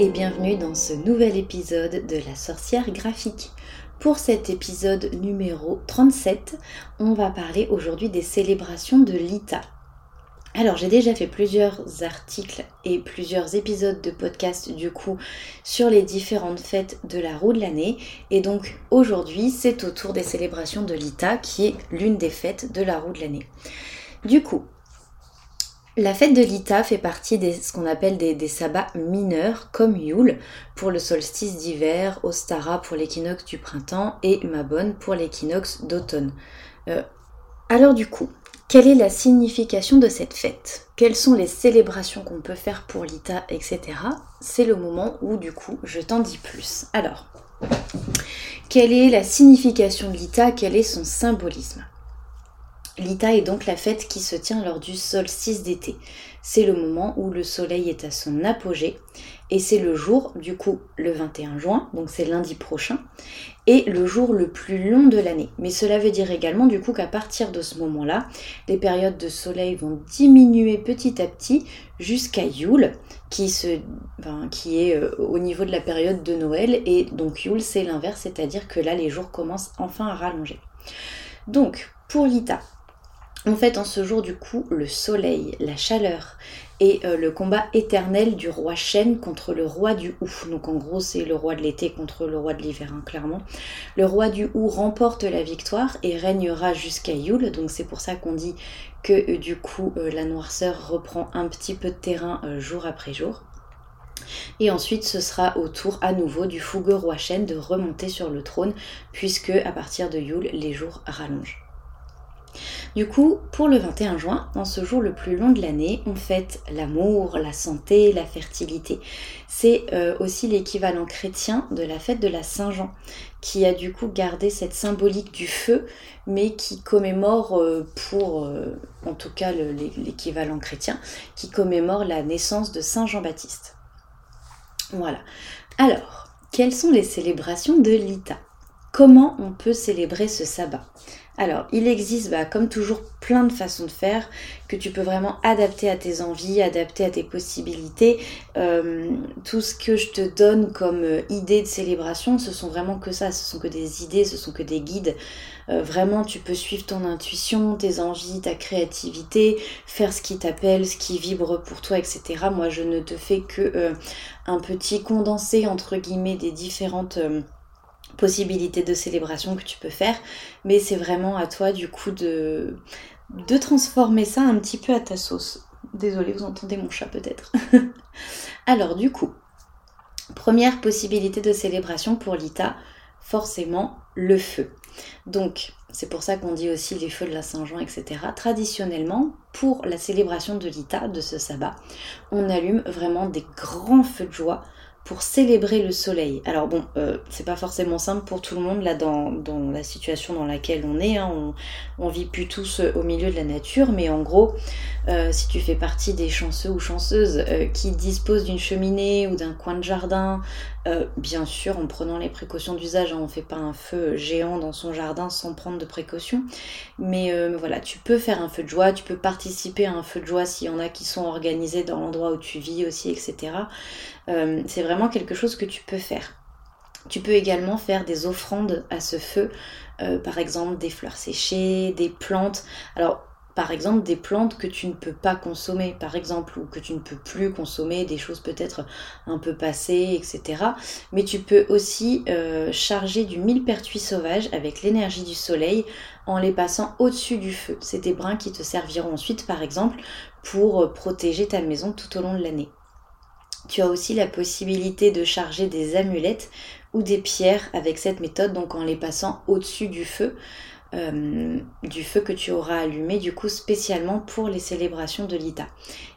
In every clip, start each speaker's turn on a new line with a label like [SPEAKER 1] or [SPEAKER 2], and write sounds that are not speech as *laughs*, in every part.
[SPEAKER 1] et bienvenue dans ce nouvel épisode de la sorcière graphique. Pour cet épisode numéro 37, on va parler aujourd'hui des célébrations de l'ITA. Alors j'ai déjà fait plusieurs articles et plusieurs épisodes de podcast du coup sur les différentes fêtes de la roue de l'année et donc aujourd'hui c'est au tour des célébrations de l'ITA qui est l'une des fêtes de la roue de l'année. Du coup, la fête de l'Ita fait partie de ce qu'on appelle des, sabbats mineurs, comme Yule pour le solstice d'hiver, Ostara pour l'équinoxe du printemps et Mabon pour l'équinoxe d'automne. Euh, alors du coup, quelle est la signification de cette fête? Quelles sont les célébrations qu'on peut faire pour l'Ita, etc. C'est le moment où du coup je t'en dis plus. Alors, quelle est la signification de l'Ita Quel est son symbolisme? L'Ita est donc la fête qui se tient lors du solstice d'été. C'est le moment où le soleil est à son apogée et c'est le jour, du coup, le 21 juin, donc c'est lundi prochain, et le jour le plus long de l'année. Mais cela veut dire également, du coup, qu'à partir de ce moment-là, les périodes de soleil vont diminuer petit à petit jusqu'à Yule, qui, qui est euh, au niveau de la période de Noël, et donc Yule, c'est l'inverse, c'est-à-dire que là, les jours commencent enfin à rallonger. Donc, pour l'Ita, en fait, en ce jour, du coup, le soleil, la chaleur et euh, le combat éternel du roi chêne contre le roi du hou. Donc en gros, c'est le roi de l'été contre le roi de l'hiver, hein, clairement. Le roi du hou remporte la victoire et régnera jusqu'à Yule. Donc c'est pour ça qu'on dit que euh, du coup, euh, la noirceur reprend un petit peu de terrain jour après jour. Et ensuite, ce sera au tour à nouveau du fougueux roi chêne de remonter sur le trône, puisque à partir de Yule, les jours rallongent. Du coup, pour le 21 juin, en ce jour le plus long de l'année, on fête l'amour, la santé, la fertilité. C'est euh, aussi l'équivalent chrétien de la fête de la Saint-Jean, qui a du coup gardé cette symbolique du feu, mais qui commémore euh, pour, euh, en tout cas l'équivalent chrétien, qui commémore la naissance de Saint Jean-Baptiste. Voilà. Alors, quelles sont les célébrations de l'Ita Comment on peut célébrer ce sabbat alors, il existe, bah, comme toujours, plein de façons de faire que tu peux vraiment adapter à tes envies, adapter à tes possibilités. Euh, tout ce que je te donne comme euh, idée de célébration, ce sont vraiment que ça, ce sont que des idées, ce sont que des guides. Euh, vraiment, tu peux suivre ton intuition, tes envies, ta créativité, faire ce qui t'appelle, ce qui vibre pour toi, etc. Moi, je ne te fais que un petit condensé, entre guillemets, des différentes possibilités de célébration que tu peux faire, mais c'est vraiment à toi du coup de, de transformer ça un petit peu à ta sauce. Désolée, vous entendez mon chat peut-être. *laughs* Alors du coup, première possibilité de célébration pour l'ITA, forcément le feu. Donc, c'est pour ça qu'on dit aussi les feux de la Saint-Jean, etc. Traditionnellement, pour la célébration de l'ITA, de ce sabbat, on allume vraiment des grands feux de joie pour célébrer le soleil. Alors bon, euh, c'est pas forcément simple pour tout le monde là dans, la situation dans laquelle on est. Hein. On, vit plus tous euh, au milieu de la nature, mais en gros, euh, si tu fais partie des chanceux ou chanceuses qui disposent d'une cheminée ou d'un coin de jardin, bien sûr en prenant les précautions d'usage, hein, on fait pas un feu géant dans son jardin sans prendre de précautions. Mais voilà, tu peux faire un feu de joie, tu peux participer à un feu de joie s'il y en a qui sont organisés dans l'endroit où tu vis aussi, etc. Euh, c'est vraiment quelque chose que tu peux faire. Tu peux également faire des offrandes à ce feu, euh, par exemple des fleurs séchées, des plantes. Alors, par exemple, des plantes que tu ne peux pas consommer, par exemple, ou que tu ne peux plus consommer, des choses peut-être un peu passées, etc. Mais tu peux aussi euh, charger du millepertuis sauvage avec l'énergie du soleil en les passant au-dessus du feu. C'est des brins qui te serviront ensuite, par exemple, pour protéger ta maison tout au long de l'année. Tu as aussi la possibilité de charger des amulettes ou des pierres avec cette méthode, donc en les passant au-dessus du feu, euh, du feu que tu auras allumé, du coup spécialement pour les célébrations de l'Ita.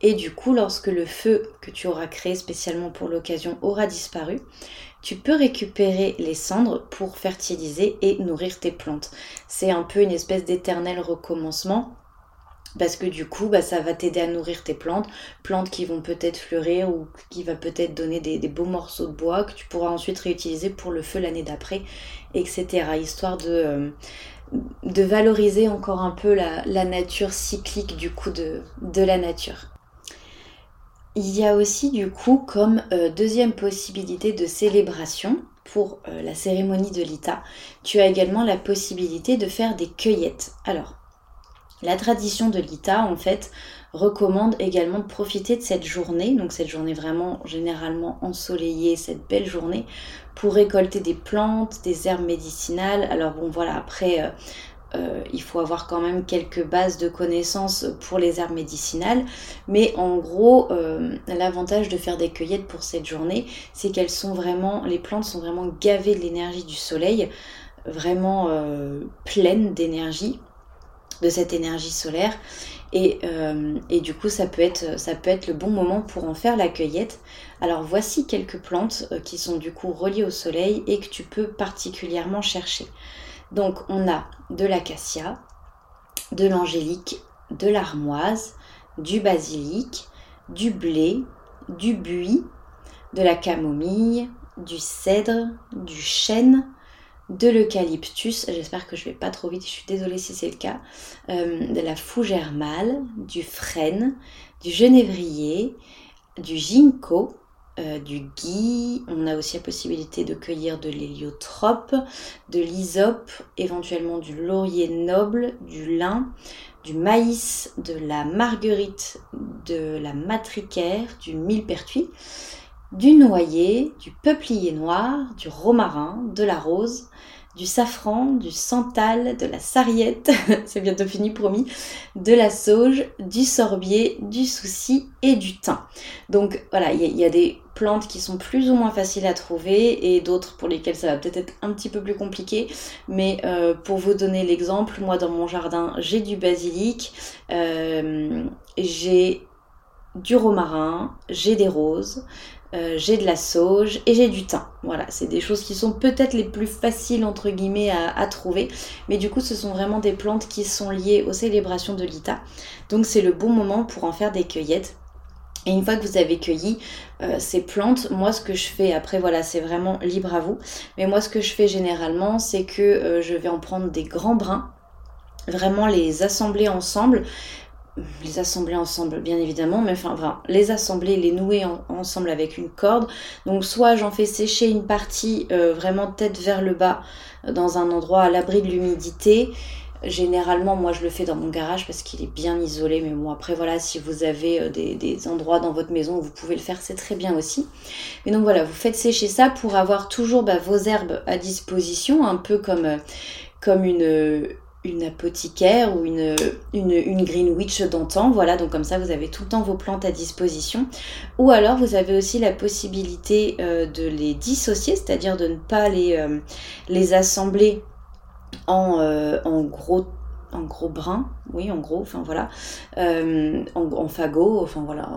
[SPEAKER 1] Et du coup, lorsque le feu que tu auras créé spécialement pour l'occasion aura disparu, tu peux récupérer les cendres pour fertiliser et nourrir tes plantes. C'est un peu une espèce d'éternel recommencement parce que du coup bah, ça va t'aider à nourrir tes plantes, plantes qui vont peut-être fleurir ou qui va peut-être donner des, beaux morceaux de bois que tu pourras ensuite réutiliser pour le feu l'année d'après, etc. Histoire de, euh, de valoriser encore un peu la, nature cyclique du coup de, la nature. il y a aussi du coup comme deuxième possibilité de célébration pour la cérémonie de l'ITA, tu as également la possibilité de faire des cueillettes. Alors, la tradition de l'ITA, en fait, recommande également de profiter de cette journée, donc cette journée vraiment généralement ensoleillée, cette belle journée, pour récolter des plantes, des herbes médicinales. Alors bon voilà, après euh, euh, il faut avoir quand même quelques bases de connaissances pour les herbes médicinales, mais en gros euh, l'avantage de faire des cueillettes pour cette journée, c'est qu'elles sont vraiment, les plantes sont vraiment gavées de l'énergie du soleil, vraiment pleines d'énergie cette énergie solaire euh, et, du coup, ça peut, être, ça peut être le bon moment pour en faire la cueillette. Alors voici quelques plantes euh, qui sont du coup reliées au soleil et que tu peux particulièrement chercher. Donc on a de l'acacia, de l'angélique, de l'armoise, du basilic, du blé, du buis, de la camomille, du cèdre, du chêne, de l'eucalyptus, j'espère que je vais pas trop vite, je suis désolée si c'est le cas, euh, de la fougère mâle, du frêne, du genévrier, du ginkgo, euh, du gui, on a aussi la possibilité de cueillir de l'héliotrope, de l'hysope, éventuellement du laurier noble, du lin, du maïs, de la marguerite, de la matricaire, du millepertuis du noyer, du peuplier noir, du romarin, de la rose, du safran, du santal, de la sarriette, *laughs* c'est bientôt fini promis, de la sauge, du sorbier, du souci et du thym. Donc voilà, il y, a des plantes qui sont plus ou moins faciles à trouver et d'autres pour lesquelles ça va peut-être être un petit peu plus compliqué. Mais euh, pour vous donner l'exemple, moi dans mon jardin j'ai du basilic, euh, j'ai du romarin, j'ai des roses, euh, j'ai de la sauge et j'ai du thym. Voilà, c'est des choses qui sont peut-être les plus faciles entre guillemets à, trouver, mais du coup ce sont vraiment des plantes qui sont liées aux célébrations de l'ITA. Donc c'est le bon moment pour en faire des cueillettes. Et une fois que vous avez cueilli euh, ces plantes, moi ce que je fais, après voilà, c'est vraiment libre à vous, mais moi ce que je fais généralement, c'est que euh, je vais en prendre des grands brins, vraiment les assembler ensemble les assembler ensemble bien évidemment mais enfin, les assembler les nouer ensemble avec une corde. Donc soit j'en fais sécher une partie euh, vraiment tête vers le bas euh, dans un endroit à l'abri de l'humidité. Généralement moi je le fais dans mon garage parce qu'il est bien isolé mais bon après voilà si vous avez euh, des, endroits dans votre maison où vous pouvez le faire c'est très bien aussi. Mais donc voilà vous faites sécher ça pour avoir toujours bah, vos herbes à disposition un peu comme comme une, une apothicaire ou une, une, green witch d'antan. Voilà, donc comme ça, vous avez tout le temps vos plantes à disposition. Ou alors, vous avez aussi la possibilité euh, de les dissocier, c'est-à-dire de ne pas les, euh, assembler en, euh, en gros en gros brins, oui, en gros, enfin voilà, en, fagots, enfin voilà,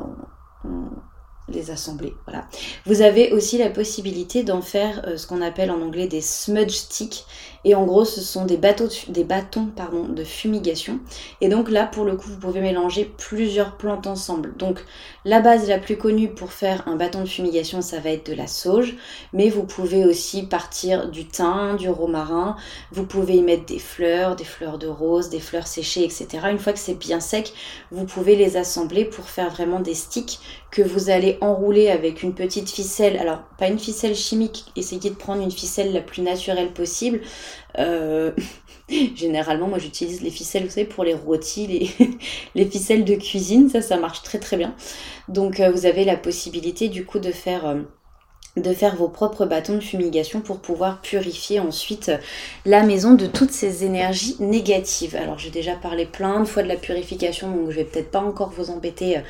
[SPEAKER 1] les assembler. Voilà. Vous avez aussi la possibilité d'en faire ce qu'on appelle en anglais des smudge sticks. Et en gros, ce sont des, bâtons de fumigation. Et donc là, pour le coup, vous pouvez mélanger plusieurs plantes ensemble. Donc la base la plus connue pour faire un bâton de fumigation, ça va être de la sauge. Mais vous pouvez aussi partir du thym, du romarin. Vous pouvez y mettre des fleurs, des fleurs de rose, des fleurs séchées, etc. Une fois que c'est bien sec, vous pouvez les assembler pour faire vraiment des sticks que vous allez enrouler avec une petite ficelle. Alors, pas une ficelle chimique, essayez de prendre une ficelle la plus naturelle possible. Euh, *laughs* généralement, moi j'utilise les ficelles, vous savez, pour les rôtis, les, *laughs* les, ficelles de cuisine, ça, ça marche très très bien. Donc euh, vous avez la possibilité du coup de faire... Euh, de faire vos propres bâtons de fumigation pour pouvoir purifier ensuite la maison de toutes ces énergies négatives. Alors j'ai déjà parlé plein de fois de la purification, donc je vais peut-être pas encore vous embêter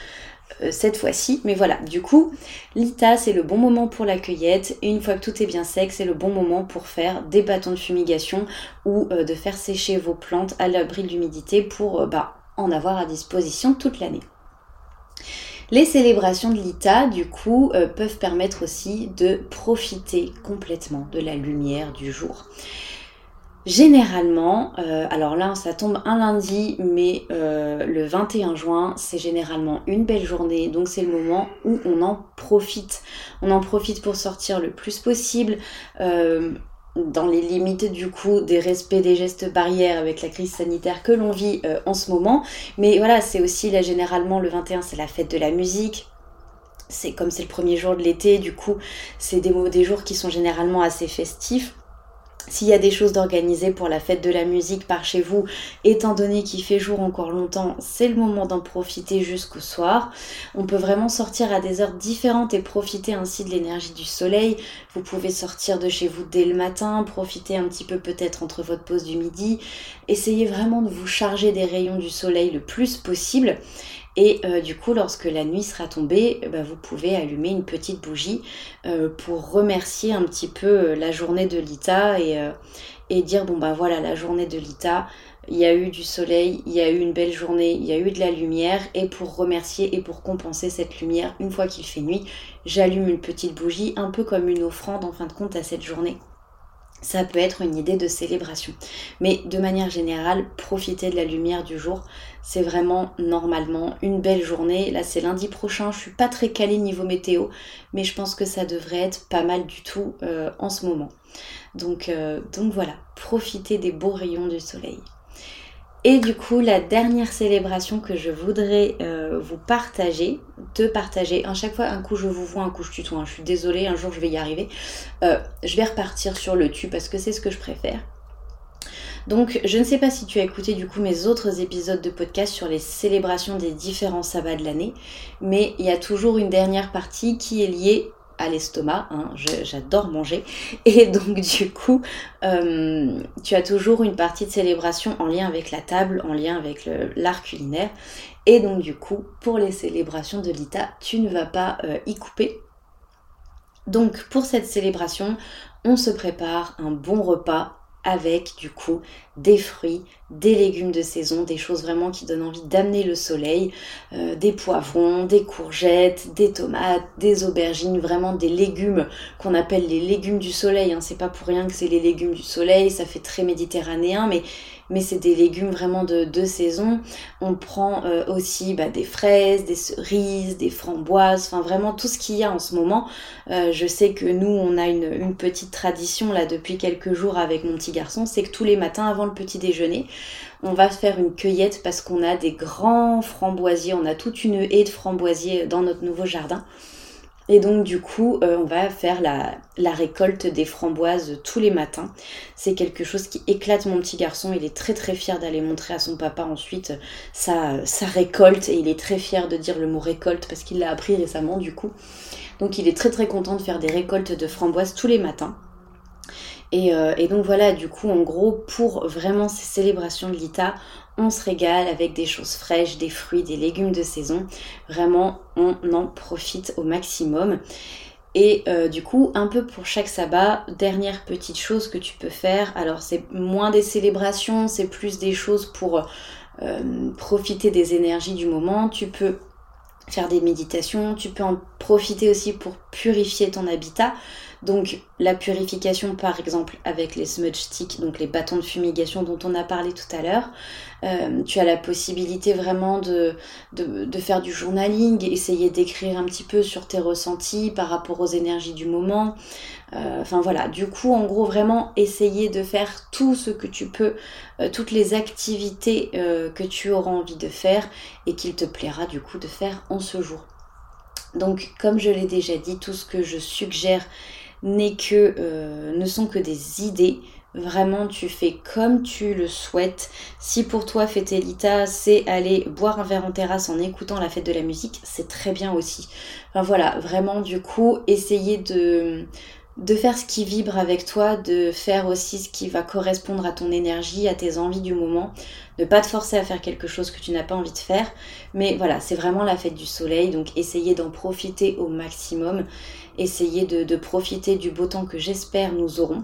[SPEAKER 1] euh, cette fois-ci. Mais voilà, du coup, l'ITA, c'est le bon moment pour la cueillette. Et une fois que tout est bien sec, c'est le bon moment pour faire des bâtons de fumigation ou euh, de faire sécher vos plantes à l'abri de l'humidité pour euh, bah, en avoir à disposition toute l'année. Les célébrations de l'ITA, du coup, peuvent permettre aussi de profiter complètement de la lumière du jour. Généralement, euh, alors là ça tombe un lundi, mais euh, le 21 juin c'est généralement une belle journée, donc c'est le moment où on en profite. On en profite pour sortir le plus possible. Euh, dans les limites du coup des respects des gestes barrières avec la crise sanitaire que l'on vit en ce moment. Mais voilà, c'est aussi là généralement le 21 c'est la fête de la musique, c'est comme c'est le premier jour de l'été, du coup, c'est des, des jours qui sont généralement assez festifs. S'il y a des choses d'organiser pour la fête de la musique par chez vous, étant donné qu'il fait jour encore longtemps, c'est le moment d'en profiter jusqu'au soir. On peut vraiment sortir à des heures différentes et profiter ainsi de l'énergie du soleil. Vous pouvez sortir de chez vous dès le matin, profiter un petit peu peut-être entre votre pause du midi. Essayez vraiment de vous charger des rayons du soleil le plus possible. Et euh, du coup, lorsque la nuit sera tombée, bah, vous pouvez allumer une petite bougie euh, pour remercier un petit peu euh, la journée de l'ITA et, et, dire bon bah voilà, la journée de l'ITA, il y a eu du soleil, il y a eu une belle journée, il y a eu de la lumière. Et pour remercier et pour compenser cette lumière, une fois qu'il fait nuit, j'allume une petite bougie, un peu comme une offrande en fin de compte à cette journée ça peut être une idée de célébration. Mais de manière générale, profiter de la lumière du jour, c'est vraiment normalement une belle journée. Là, c'est lundi prochain, je suis pas très calée niveau météo, mais je pense que ça devrait être pas mal du tout euh, en ce moment. Donc, euh, donc voilà, profitez des beaux rayons du soleil. Et du coup, la dernière célébration que je voudrais euh, vous partager, te partager, à chaque fois, un coup je vous vois, un coup je tutoie, hein. je suis désolée, un jour je vais y arriver. Euh, je vais repartir sur le tu parce que c'est ce que je préfère. Donc, je ne sais pas si tu as écouté du coup mes autres épisodes de podcast sur les célébrations des différents sabbats de l'année, mais il y a toujours une dernière partie qui est liée l'estomac, hein, j'adore manger. *laughs* Et donc du coup, euh, tu as toujours une partie de célébration en lien avec la table, en lien avec l'art culinaire. Et donc du coup, pour les célébrations de l'ITA, tu ne vas pas euh, y couper. Donc pour cette célébration, on se prépare un bon repas avec du coup des fruits, des légumes de saison, des choses vraiment qui donnent envie d'amener le soleil, euh, des poivrons, des courgettes, des tomates, des aubergines, vraiment des légumes qu'on appelle les légumes du soleil. Hein. C'est pas pour rien que c'est les légumes du soleil, ça fait très méditerranéen, mais mais c'est des légumes vraiment de, de saison. On prend euh, aussi bah, des fraises, des cerises, des framboises, enfin vraiment tout ce qu'il y a en ce moment. Euh, je sais que nous, on a une, une, petite tradition là depuis quelques jours avec mon petit garçon, c'est que tous les matins avant le petit déjeuner, on va faire une cueillette parce qu'on a des grands framboisiers, on a toute une haie de framboisiers dans notre nouveau jardin. Et donc du coup, euh, on va faire la, récolte des framboises tous les matins. C'est quelque chose qui éclate mon petit garçon. Il est très très fier d'aller montrer à son papa ensuite sa, sa récolte. Et il est très fier de dire le mot récolte parce qu'il l'a appris récemment du coup. Donc il est très très content de faire des récoltes de framboises tous les matins. Euh, et, donc voilà, du coup, en gros, pour vraiment ces célébrations de l'ITA, on se régale avec des choses fraîches, des fruits, des légumes de saison. Vraiment, on en profite au maximum. Et euh, du coup, un peu pour chaque sabbat, dernière petite chose que tu peux faire. Alors, c'est moins des célébrations, c'est plus des choses pour euh, profiter des énergies du moment. Tu peux faire des méditations, tu peux en profiter aussi pour purifier ton habitat. Donc la purification par exemple avec les smudge sticks, donc les bâtons de fumigation dont on a parlé tout à l'heure. Euh, tu as la possibilité vraiment de, de, faire du journaling, essayer d'écrire un petit peu sur tes ressentis par rapport aux énergies du moment. Euh, enfin voilà, du coup en gros vraiment essayer de faire tout ce que tu peux, euh, toutes les activités que tu auras envie de faire et qu'il te plaira du coup de faire en ce jour. Donc comme je l'ai déjà dit, tout ce que je suggère n'est que, euh, ne sont que des idées. Vraiment, tu fais comme tu le souhaites. Si pour toi, fêter l'ITA, c'est aller boire un verre en terrasse en écoutant la fête de la musique, c'est très bien aussi. Enfin voilà, vraiment, du coup, essayer de, de faire ce qui vibre avec toi, de faire aussi ce qui va correspondre à ton énergie, à tes envies du moment, ne pas te forcer à faire quelque chose que tu n'as pas envie de faire. Mais voilà, c'est vraiment la fête du soleil, donc essayez d'en profiter au maximum essayer de, profiter du beau temps que j'espère nous aurons.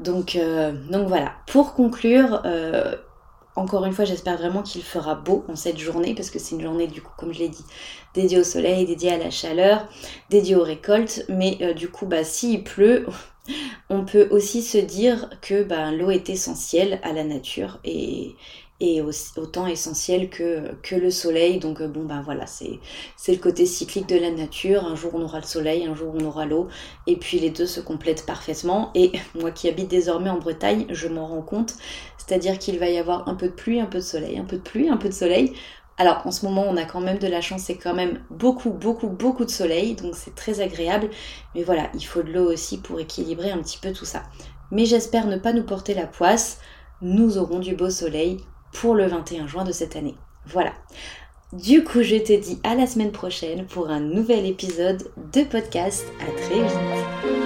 [SPEAKER 1] Donc, euh, donc voilà, pour conclure, euh, encore une fois, j'espère vraiment qu'il fera beau en cette journée, parce que c'est une journée, du coup, comme je l'ai dit, dédiée au soleil, dédiée à la chaleur, dédiée aux récoltes. Mais euh, du coup, bah, s'il pleut, *laughs* on peut aussi se dire que bah, l'eau est essentielle à la nature et, et autant essentiel que, que le soleil. Donc euh, bon ben voilà, c'est le côté cyclique de la nature. Un jour on aura le soleil, un jour on aura l'eau, et puis les deux se complètent parfaitement. Et *laughs* moi qui habite désormais en Bretagne, je m'en rends compte. C'est-à-dire qu'il va y avoir un peu de pluie, un peu de soleil, un peu de pluie, un peu de soleil. Alors en ce moment on a quand même de la chance, c'est quand même beaucoup beaucoup beaucoup de soleil, donc c'est très agréable. Mais voilà, il faut de l'eau aussi pour équilibrer un petit peu tout ça. Mais j'espère ne pas nous porter la poisse. Nous aurons du beau soleil pour le 21 juin de cette année. Voilà. Du coup, je te dis à la semaine prochaine pour un nouvel épisode de podcast. À très vite.